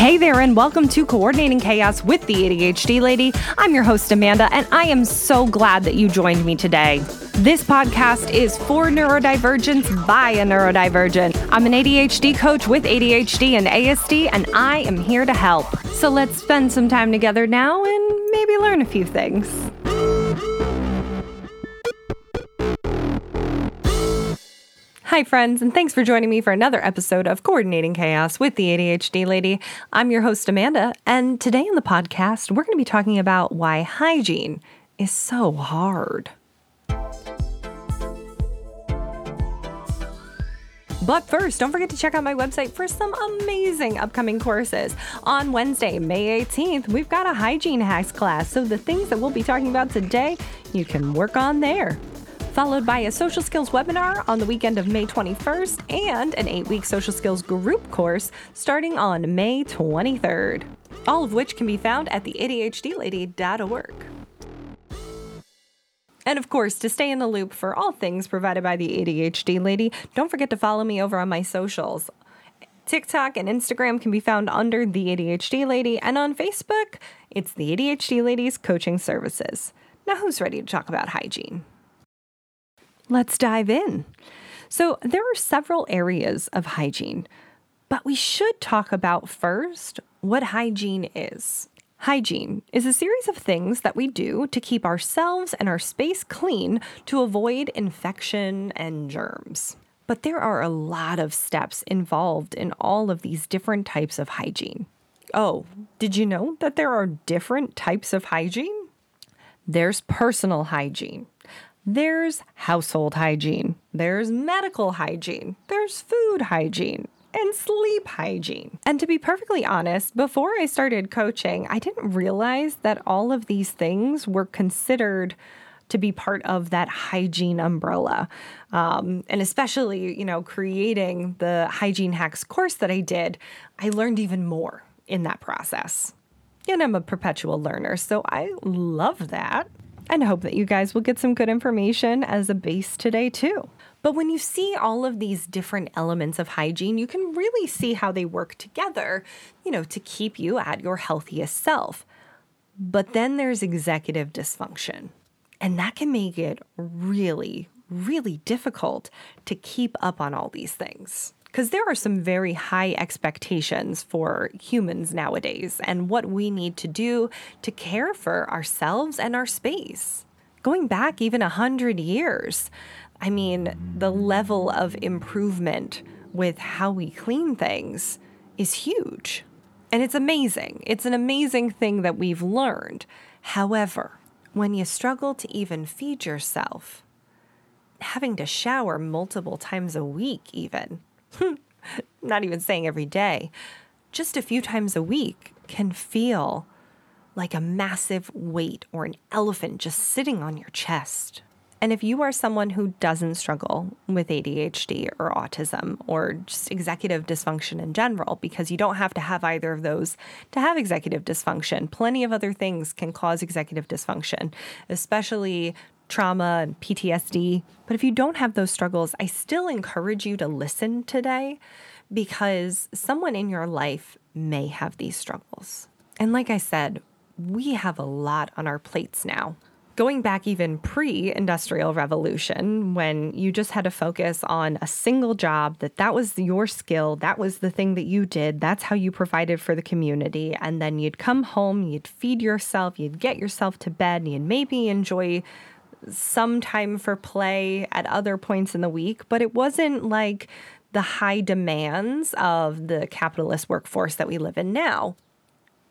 Hey there, and welcome to Coordinating Chaos with the ADHD Lady. I'm your host, Amanda, and I am so glad that you joined me today. This podcast is for neurodivergence by a neurodivergent. I'm an ADHD coach with ADHD and ASD, and I am here to help. So let's spend some time together now and maybe learn a few things. Hi, friends, and thanks for joining me for another episode of Coordinating Chaos with the ADHD Lady. I'm your host, Amanda, and today in the podcast, we're going to be talking about why hygiene is so hard. But first, don't forget to check out my website for some amazing upcoming courses. On Wednesday, May 18th, we've got a hygiene hacks class, so the things that we'll be talking about today, you can work on there followed by a social skills webinar on the weekend of May 21st and an eight week social skills group course starting on May 23rd. All of which can be found at the ADHDlady.org. And of course, to stay in the loop for all things provided by the ADHD Lady, don't forget to follow me over on my socials. TikTok and Instagram can be found under the ADHD Lady, and on Facebook, it's the ADHD Ladies Coaching Services. Now, who's ready to talk about hygiene? Let's dive in. So, there are several areas of hygiene, but we should talk about first what hygiene is. Hygiene is a series of things that we do to keep ourselves and our space clean to avoid infection and germs. But there are a lot of steps involved in all of these different types of hygiene. Oh, did you know that there are different types of hygiene? There's personal hygiene, there's household hygiene, there's medical hygiene, there's food hygiene, and sleep hygiene. And to be perfectly honest, before I started coaching, I didn't realize that all of these things were considered to be part of that hygiene umbrella. Um, and especially, you know, creating the hygiene hacks course that I did, I learned even more in that process. And I'm a perpetual learner, so I love that and hope that you guys will get some good information as a base today, too. But when you see all of these different elements of hygiene, you can really see how they work together, you know, to keep you at your healthiest self. But then there's executive dysfunction, and that can make it really, really difficult to keep up on all these things because there are some very high expectations for humans nowadays and what we need to do to care for ourselves and our space. Going back even a hundred years, I mean, the level of improvement with how we clean things is huge. And it's amazing. It's an amazing thing that we've learned. However, when you struggle to even feed yourself, having to shower multiple times a week, even, not even saying every day, just a few times a week can feel like a massive weight or an elephant just sitting on your chest. And if you are someone who doesn't struggle with ADHD or autism or just executive dysfunction in general, because you don't have to have either of those to have executive dysfunction, plenty of other things can cause executive dysfunction, especially trauma and PTSD. But if you don't have those struggles, I still encourage you to listen today because someone in your life may have these struggles. And like I said, we have a lot on our plates now. Going back even pre industrial revolution, when you just had to focus on a single job, that that was your skill, that was the thing that you did, that's how you provided for the community. And then you'd come home, you'd feed yourself, you'd get yourself to bed, and you'd maybe enjoy some time for play at other points in the week, but it wasn't like the high demands of the capitalist workforce that we live in now.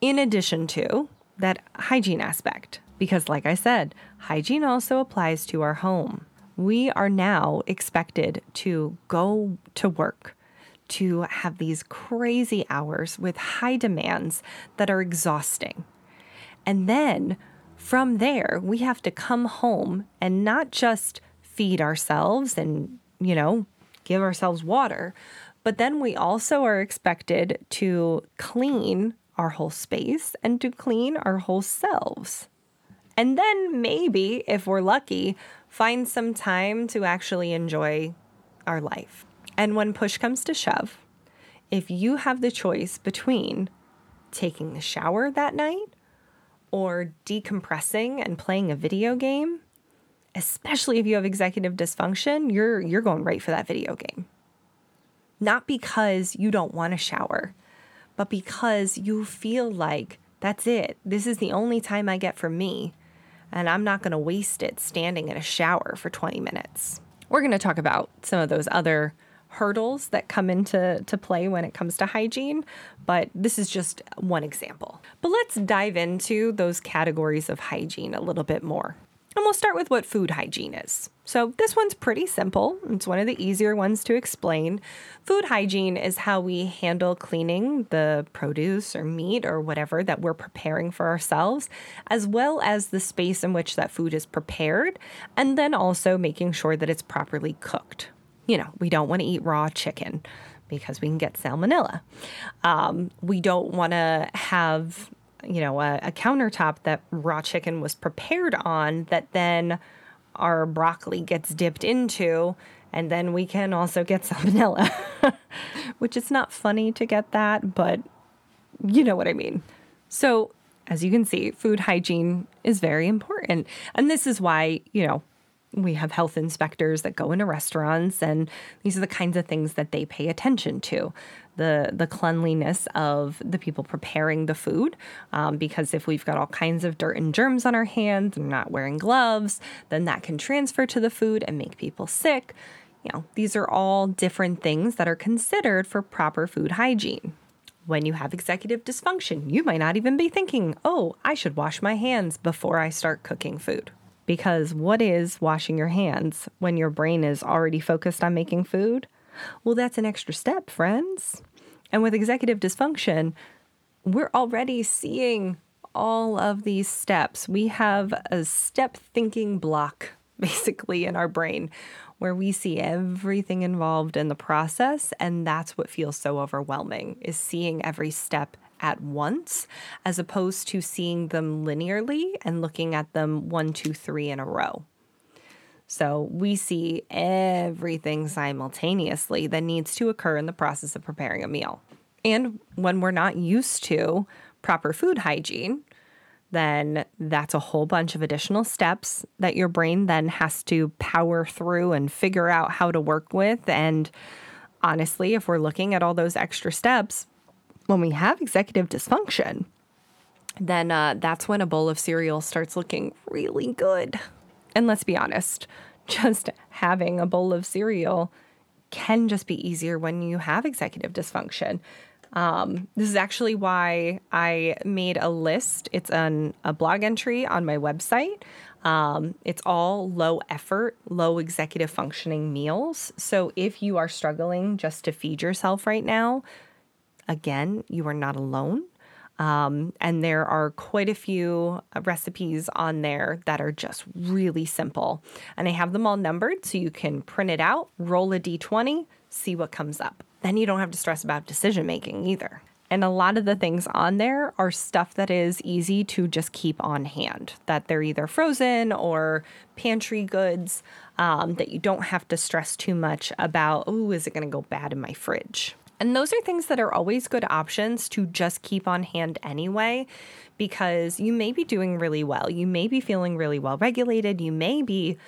In addition to that hygiene aspect, because like I said, hygiene also applies to our home. We are now expected to go to work, to have these crazy hours with high demands that are exhausting. And then from there, we have to come home and not just feed ourselves and, you know, give ourselves water, but then we also are expected to clean our whole space and to clean our whole selves. And then maybe, if we're lucky, find some time to actually enjoy our life. And when push comes to shove, if you have the choice between taking the shower that night or decompressing and playing a video game, especially if you have executive dysfunction, you're you're going right for that video game. Not because you don't want to shower, but because you feel like that's it. This is the only time I get for me, and I'm not going to waste it standing in a shower for 20 minutes. We're going to talk about some of those other hurdles that come into to play when it comes to hygiene, but this is just one example. But let's dive into those categories of hygiene a little bit more. And we'll start with what food hygiene is. So, this one's pretty simple. It's one of the easier ones to explain. Food hygiene is how we handle cleaning the produce or meat or whatever that we're preparing for ourselves, as well as the space in which that food is prepared, and then also making sure that it's properly cooked. You know, we don't want to eat raw chicken because we can get salmonella. Um, we don't want to have you know, a, a countertop that raw chicken was prepared on that then our broccoli gets dipped into and then we can also get salmonella, which is not funny to get that, but you know what I mean. So, as you can see, food hygiene is very important. And this is why, you know, we have health inspectors that go into restaurants and these are the kinds of things that they pay attention to. The the cleanliness of the people preparing the food um, because if we've got all kinds of dirt and germs on our hands and not wearing gloves then that can transfer to the food and make people sick. You know these are all different things that are considered for proper food hygiene. When you have executive dysfunction you might not even be thinking oh i should wash my hands before i start cooking food because what is washing your hands when your brain is already focused on making food? Well, that's an extra step, friends. And with executive dysfunction, we're already seeing all of these steps. We have a step thinking block basically in our brain where we see everything involved in the process and that's what feels so overwhelming is seeing every step at once, as opposed to seeing them linearly and looking at them one, two, three in a row. So we see everything simultaneously that needs to occur in the process of preparing a meal. And when we're not used to proper food hygiene, then that's a whole bunch of additional steps that your brain then has to power through and figure out how to work with. And honestly, if we're looking at all those extra steps, when we have executive dysfunction, then uh, that's when a bowl of cereal starts looking really good. And let's be honest, just having a bowl of cereal can just be easier when you have executive dysfunction. Um, this is actually why I made a list. It's an, a blog entry on my website. Um, it's all low effort, low executive functioning meals. So if you are struggling just to feed yourself right now, Again, you are not alone. Um, and there are quite a few uh, recipes on there that are just really simple. And I have them all numbered so you can print it out, roll a d20, see what comes up. Then you don't have to stress about decision making either. And a lot of the things on there are stuff that is easy to just keep on hand, that they're either frozen or pantry goods um, that you don't have to stress too much about, oh, is it going to go bad in my fridge? And those are things that are always good options to just keep on hand anyway, because you may be doing really well. You may be feeling really well regulated. You may be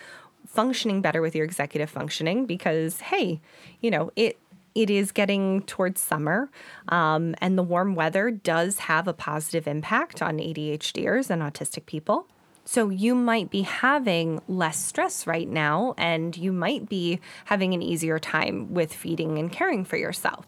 functioning better with your executive functioning because, hey, you know, it it is getting towards summer, um, and the warm weather does have a positive impact on ADHDers and autistic people. So you might be having less stress right now, and you might be having an easier time with feeding and caring for yourself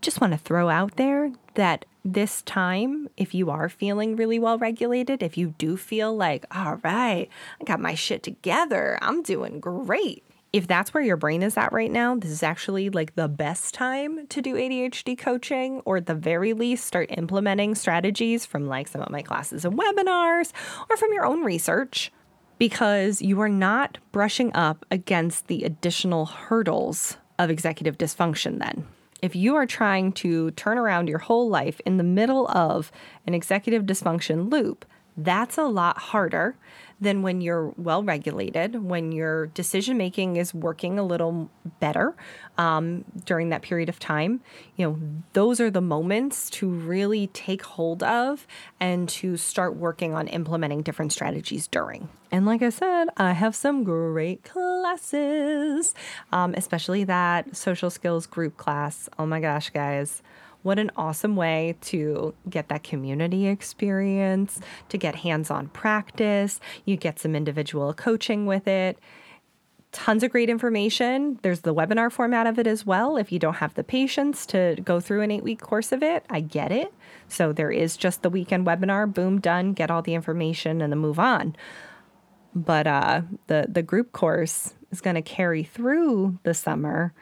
just want to throw out there that this time, if you are feeling really well regulated, if you do feel like, all right, I got my shit together, I'm doing great. If that's where your brain is at right now, this is actually like the best time to do ADHD coaching, or at the very least, start implementing strategies from like some of my classes and webinars or from your own research because you are not brushing up against the additional hurdles of executive dysfunction then if you are trying to turn around your whole life in the middle of an executive dysfunction loop, That's a lot harder than when you're well regulated, when your decision making is working a little better um, during that period of time. You know, those are the moments to really take hold of and to start working on implementing different strategies during. And like I said, I have some great classes, um, especially that social skills group class. Oh my gosh, guys. What an awesome way to get that community experience, to get hands on practice. You get some individual coaching with it. Tons of great information. There's the webinar format of it as well. If you don't have the patience to go through an eight week course of it, I get it. So there is just the weekend webinar, boom, done, get all the information and then move on. But uh, the, the group course is going to carry through the summer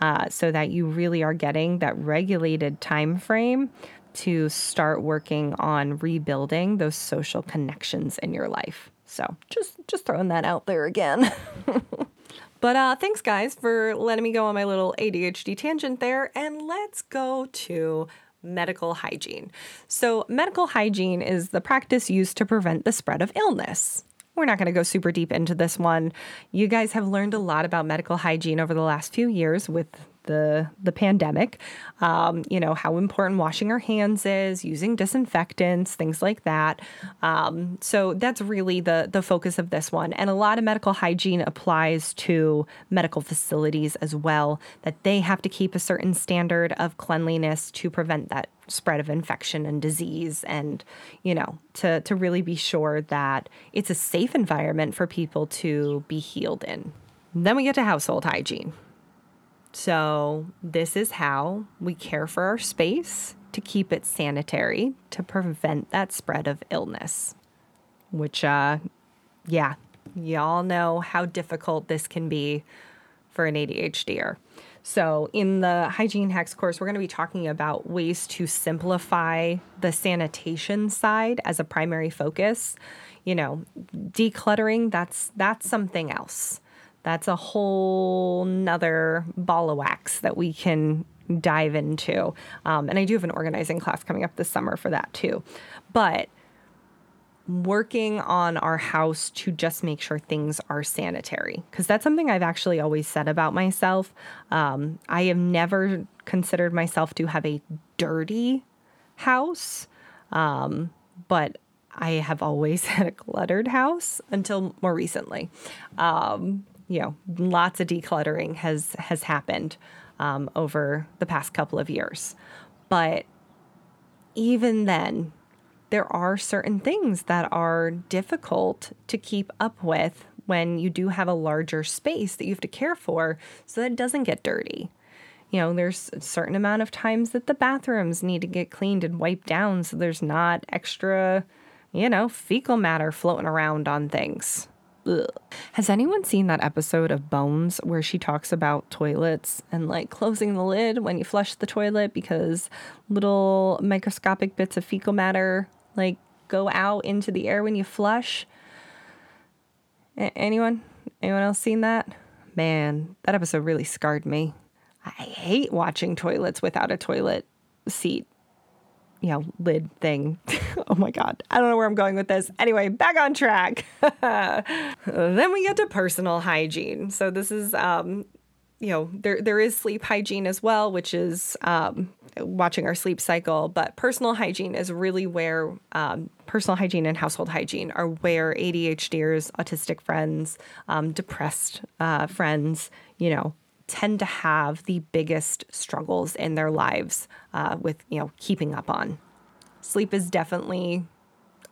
uh, so that you really are getting that regulated time frame to start working on rebuilding those social connections in your life. So just just throwing that out there again. but uh, thanks guys for letting me go on my little ADHD tangent there, and let's go to medical hygiene. So, medical hygiene is the practice used to prevent the spread of illness. We're not going to go super deep into this one. You guys have learned a lot about medical hygiene over the last few years with the the pandemic. Um, you know how important washing our hands is, using disinfectants, things like that. Um, so that's really the the focus of this one. And a lot of medical hygiene applies to medical facilities as well. That they have to keep a certain standard of cleanliness to prevent that spread of infection and disease and you know to to really be sure that it's a safe environment for people to be healed in then we get to household hygiene so, this is how we care for our space to keep it sanitary to prevent that spread of illness. Which, uh, yeah, y'all know how difficult this can be for an ADHDer. So, in the hygiene hacks course, we're going to be talking about ways to simplify the sanitation side as a primary focus. You know, decluttering, that's that's something else that's a whole nother ball of wax that we can dive into. Um, and I do have an organizing class coming up this summer for that too. But working on our house to just make sure things are sanitary, because that's something I've actually always said about myself. Um, I have never considered myself to have a dirty house, um, but I have always had a cluttered house until more recently. Um, you know, lots of decluttering has has happened um, over the past couple of years. But even then, there are certain things that are difficult to keep up with when you do have a larger space that you have to care for so that it doesn't get dirty. You know, there's a certain amount of times that the bathrooms need to get cleaned and wiped down so there's not extra, you know, fecal matter floating around on things. Ugh. Has anyone seen that episode of Bones where she talks about toilets and like closing the lid when you flush the toilet because little microscopic bits of fecal matter like go out into the air when you flush? A- anyone? Anyone else seen that? Man, that episode really scarred me. I hate watching toilets without a toilet seat you know, lid thing. oh my God. I don't know where I'm going with this. Anyway, back on track. then we get to personal hygiene. So this is, um, you know, there there is sleep hygiene as well, which is um, watching our sleep cycle. But personal hygiene is really where um, personal hygiene and household hygiene are where ADHDers, autistic friends, um, depressed uh, friends, you know, tend to have the biggest struggles in their lives uh, with you know keeping up on. Sleep is definitely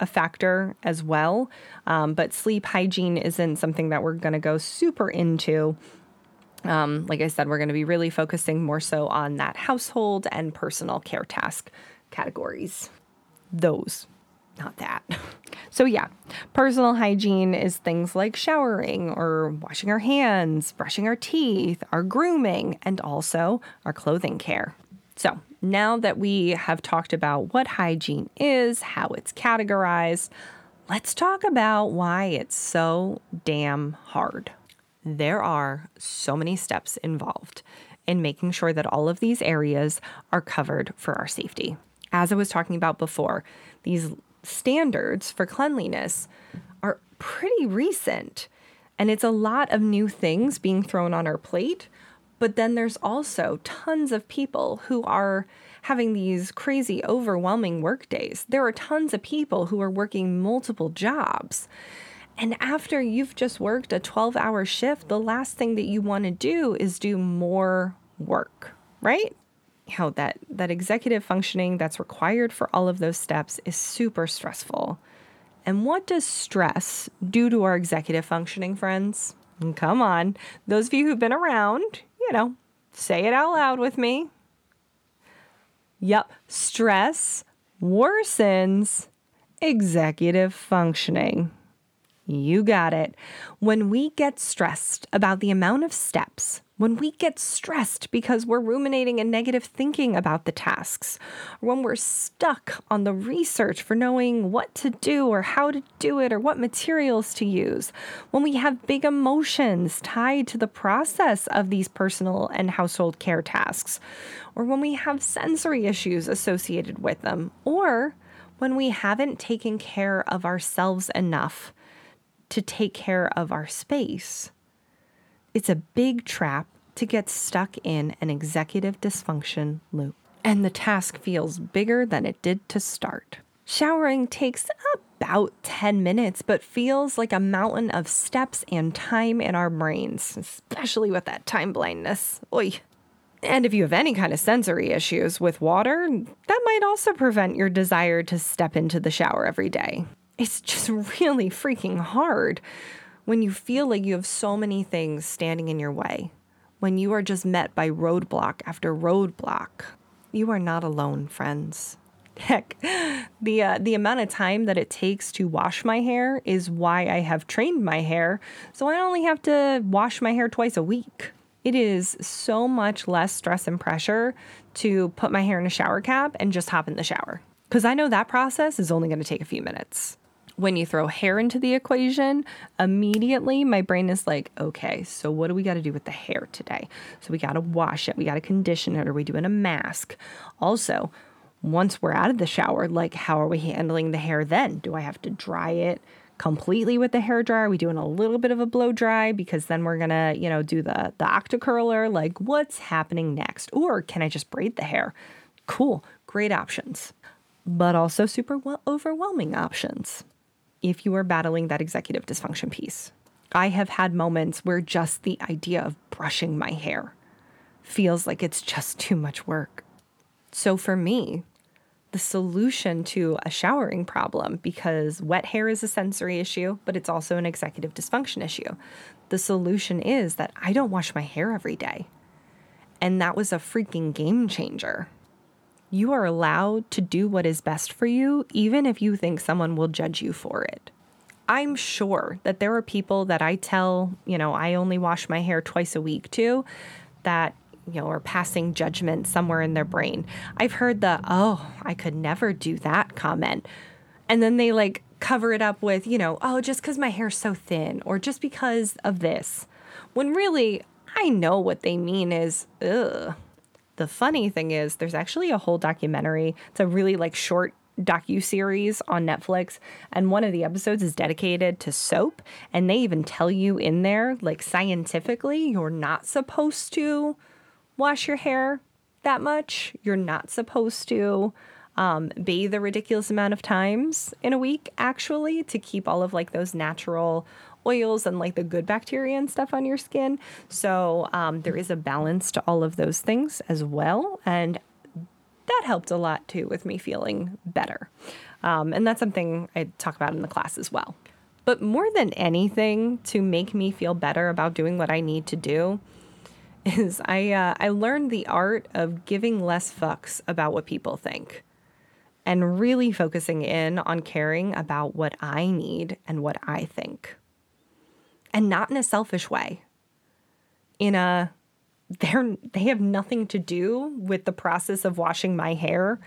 a factor as well, um, but sleep hygiene isn't something that we're going to go super into. Um, like I said, we're going to be really focusing more so on that household and personal care task categories. Those not that. So, yeah, personal hygiene is things like showering or washing our hands, brushing our teeth, our grooming, and also our clothing care. So, now that we have talked about what hygiene is, how it's categorized, let's talk about why it's so damn hard. There are so many steps involved in making sure that all of these areas are covered for our safety. As I was talking about before, these standards for cleanliness are pretty recent. And it's a lot of new things being thrown on our plate. But then there's also tons of people who are having these crazy, overwhelming work days. There are tons of people who are working multiple jobs. And after you've just worked a 12 hour shift, the last thing that you want to do is do more work, right? How that, that executive functioning that's required for all of those steps is super stressful. And what does stress do to our executive functioning, friends? Come on. Those of you who've been around, you know, say it out loud with me. Yep, stress worsens executive functioning. You got it. When we get stressed about the amount of steps, when we get stressed because we're ruminating and negative thinking about the tasks, when we're stuck on the research for knowing what to do or how to do it or what materials to use, when we have big emotions tied to the process of these personal and household care tasks, or when we have sensory issues associated with them, or when we haven't taken care of ourselves enough to take care of our space. It's a big trap to get stuck in an executive dysfunction loop. And the task feels bigger than it did to start. Showering takes about 10 minutes, but feels like a mountain of steps and time in our brains, especially with that time blindness. Oy. And if you have any kind of sensory issues with water, that might also prevent your desire to step into the shower every day it's just really freaking hard when you feel like you have so many things standing in your way, when you are just met by roadblock after roadblock. You are not alone, friends. Heck, the uh, the amount of time that it takes to wash my hair is why I have trained my hair, so I only have to wash my hair twice a week. It is so much less stress and pressure to put my hair in a shower cap and just hop in the shower. Because I know that process is only going to take a few minutes when you throw hair into the equation, immediately my brain is like, okay, so what do we got to do with the hair today? So we got to wash it, we got to condition it, are we doing a mask? Also, once we're out of the shower, like how are we handling the hair then? Do I have to dry it completely with the hair dryer? We doing a little bit of a blow dry because then we're gonna, you know, do the the octa curler? Like what's happening next? Or can I just braid the hair? Cool, great options, but also super overwhelming options if you are battling that executive dysfunction piece. I have had moments where just the idea of brushing my hair feels like it's just too much work. So for me, the solution to a showering problem, because wet hair is a sensory issue, but it's also an executive dysfunction issue, the solution is that I don't wash my hair every day. And that was a freaking game changer you are allowed to do what is best for you, even if you think someone will judge you for it. I'm sure that there are people that I tell, you know, I only wash my hair twice a week to, that, you know, are passing judgment somewhere in their brain. I've heard the, oh, I could never do that comment. And then they like cover it up with, you know, oh, just because my hair's so thin or just because of this. When really, I know what they mean is, ugh, the funny thing is, there's actually a whole documentary. It's a really like short docu series on Netflix, and one of the episodes is dedicated to soap. And they even tell you in there, like scientifically, you're not supposed to wash your hair that much. You're not supposed to um, bathe a ridiculous amount of times in a week, actually, to keep all of like those natural oils and like the good bacteria and stuff on your skin. So um, there is a balance to all of those things as well. And that helped a lot too with me feeling better. Um, and that's something I talk about in the class as well. But more than anything, to make me feel better about doing what I need to do, is I uh, I learned the art of giving less fucks about what people think, and really focusing in on caring about what I need and what I think and not in a selfish way. In a they're they have nothing to do with the process of washing my hair.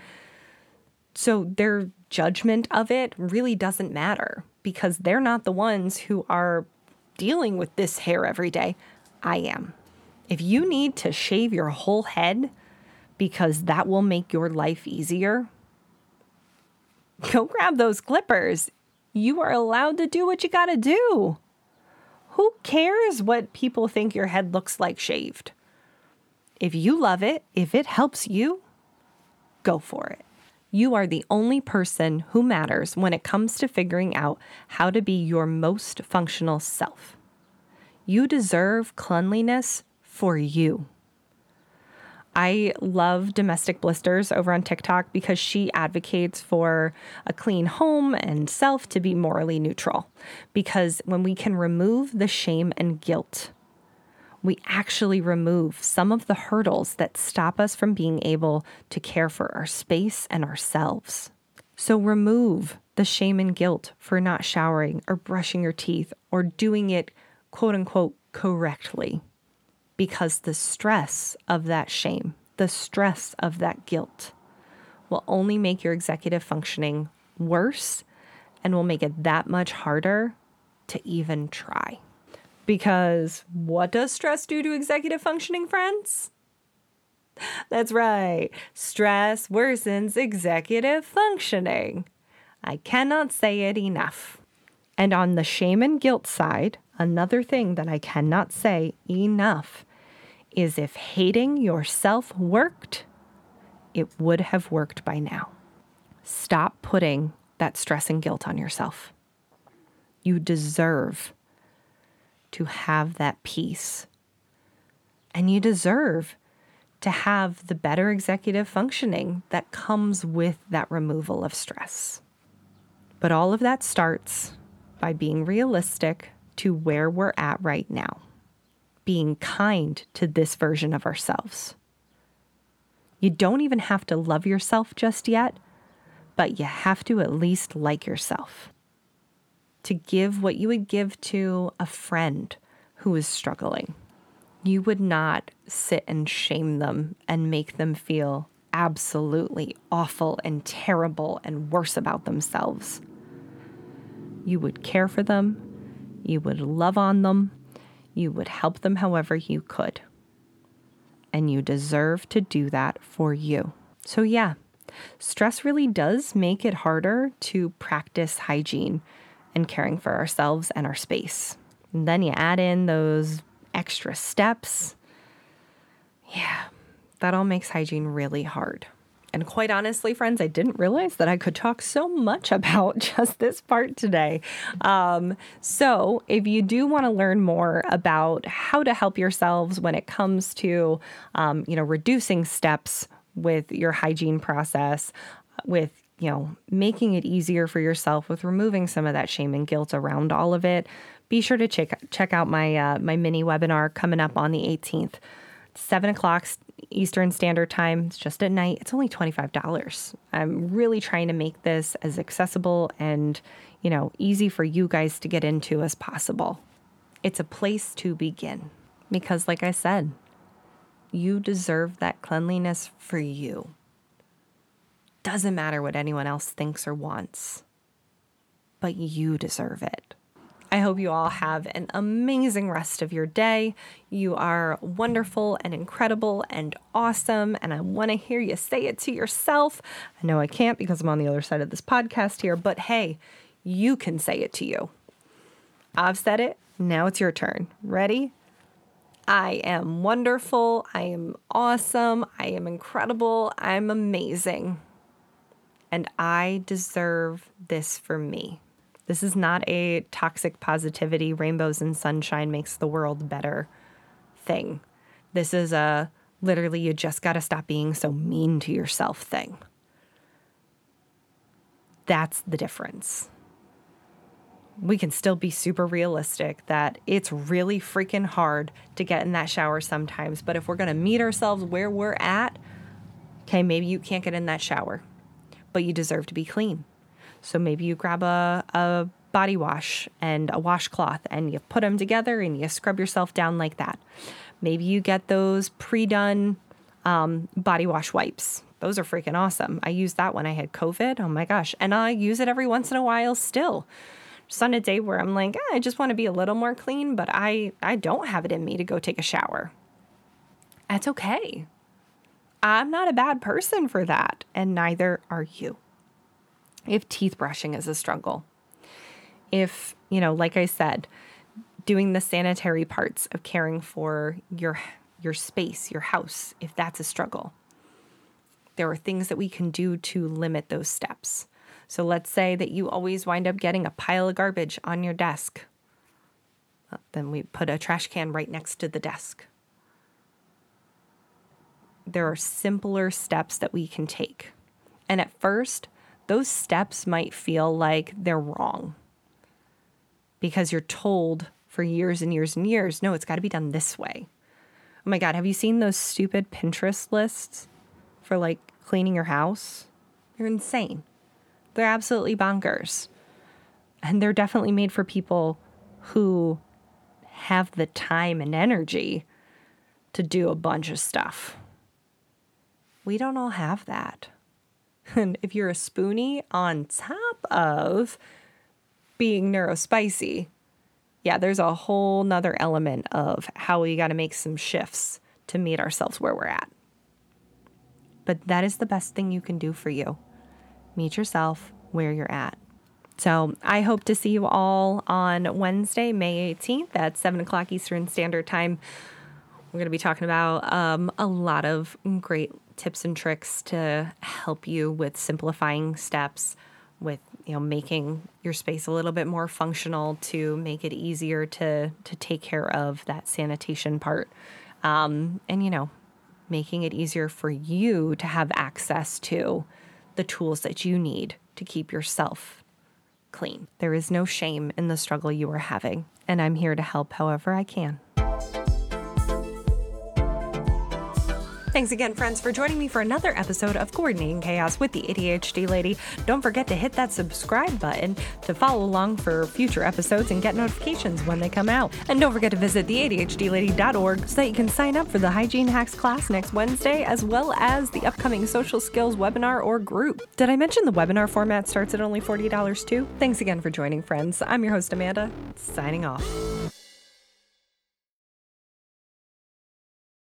So their judgment of it really doesn't matter because they're not the ones who are dealing with this hair every day. I am. If you need to shave your whole head because that will make your life easier, go grab those clippers. You are allowed to do what you got to do. Who cares what people think your head looks like shaved? If you love it, if it helps you, go for it. You are the only person who matters when it comes to figuring out how to be your most functional self. You deserve cleanliness for you. I love Domestic Blisters over on TikTok because she advocates for a clean home and self to be morally neutral. Because when we can remove the shame and guilt, we actually remove some of the hurdles that stop us from being able to care for our space and ourselves. So remove the shame and guilt for not showering or brushing your teeth or doing it quote unquote correctly because the stress of that shame, the stress of that guilt will only make your executive functioning worse and will make it that much harder to even try. Because what does stress do to executive functioning, friends? That's right, stress worsens executive functioning. I cannot say it enough. And on the shame and guilt side, another thing that I cannot say enough is if hating yourself worked, it would have worked by now. Stop putting that stress and guilt on yourself. You deserve to have that peace. And you deserve to have the better executive functioning that comes with that removal of stress. But all of that starts by being realistic to where we're at right now being kind to this version of ourselves. You don't even have to love yourself just yet, but you have to at least like yourself. To give what you would give to a friend who is struggling. You would not sit and shame them and make them feel absolutely awful and terrible and worse about themselves. You would care for them, you would love on them, you would help them however you could. And you deserve to do that for you. So, yeah, stress really does make it harder to practice hygiene and caring for ourselves and our space. And then you add in those extra steps. Yeah, that all makes hygiene really hard. And quite honestly, friends, I didn't realize that I could talk so much about just this part today. Um, so, if you do want to learn more about how to help yourselves when it comes to, um, you know, reducing steps with your hygiene process, with you know, making it easier for yourself with removing some of that shame and guilt around all of it, be sure to check check out my uh, my mini webinar coming up on the 18th, seven o'clock Eastern Standard Time. It's just at night. It's only $25. I'm really trying to make this as accessible and, you know, easy for you guys to get into as possible. It's a place to begin because like I said, you deserve that cleanliness for you. Doesn't matter what anyone else thinks or wants, but you deserve it. I hope you all have an amazing rest of your day. You are wonderful and incredible and awesome. And I want to hear you say it to yourself. I know I can't because I'm on the other side of this podcast here, but hey, you can say it to you. I've said it. Now it's your turn. Ready? I am wonderful. I am awesome. I am incredible. I'm amazing. And I deserve this for me. This is not a toxic positivity, rainbows and sunshine makes the world better thing. This is a literally, you just got to stop being so mean to yourself thing. That's the difference. We can still be super realistic that it's really freaking hard to get in that shower sometimes. But if we're going to meet ourselves where we're at, okay, maybe you can't get in that shower, but you deserve to be clean. So maybe you grab a, a body wash and a washcloth and you put them together and you scrub yourself down like that. Maybe you get those pre done um, body wash wipes. Those are freaking awesome. I used that when I had COVID. Oh my gosh. And I use it every once in a while still. Just on a day where I'm like, eh, I just want to be a little more clean, but I, I don't have it in me to go take a shower. That's okay. I'm not a bad person for that, and neither are you. If teeth brushing is a struggle, if, you know, like I said, doing the sanitary parts of caring for your your space, your house, if that's a struggle. There are things that we can do to limit those steps. So let's say that you always wind up getting a pile of garbage on your desk. Then we put a trash can right next to the desk. There are simpler steps that we can take. And at first, those steps might feel like they're wrong because you're told for years and years and years no, it's got to be done this way. Oh my God, have you seen those stupid Pinterest lists for like cleaning your house? They're insane. They're absolutely bonkers. And they're definitely made for people who have the time and energy to do a bunch of stuff. We don't all have that. And if you're a spoonie on top of being neurospicy, yeah, there's a whole nother element of how we got to make some shifts to meet ourselves where we're at. But that is the best thing you can do for you. Meet yourself where you're at. So I hope to see you all on Wednesday, May 18th at 7 o'clock Eastern Standard Time. We're going to be talking about um, a lot of great tips and tricks to help you with simplifying steps, with you know making your space a little bit more functional to make it easier to to take care of that sanitation part, um, and you know making it easier for you to have access to the tools that you need to keep yourself clean. There is no shame in the struggle you are having, and I'm here to help however I can. Thanks again, friends, for joining me for another episode of Coordinating Chaos with the ADHD Lady. Don't forget to hit that subscribe button to follow along for future episodes and get notifications when they come out. And don't forget to visit theadhdlady.org so that you can sign up for the Hygiene Hacks class next Wednesday, as well as the upcoming social skills webinar or group. Did I mention the webinar format starts at only $40 too? Thanks again for joining, friends. I'm your host, Amanda, signing off.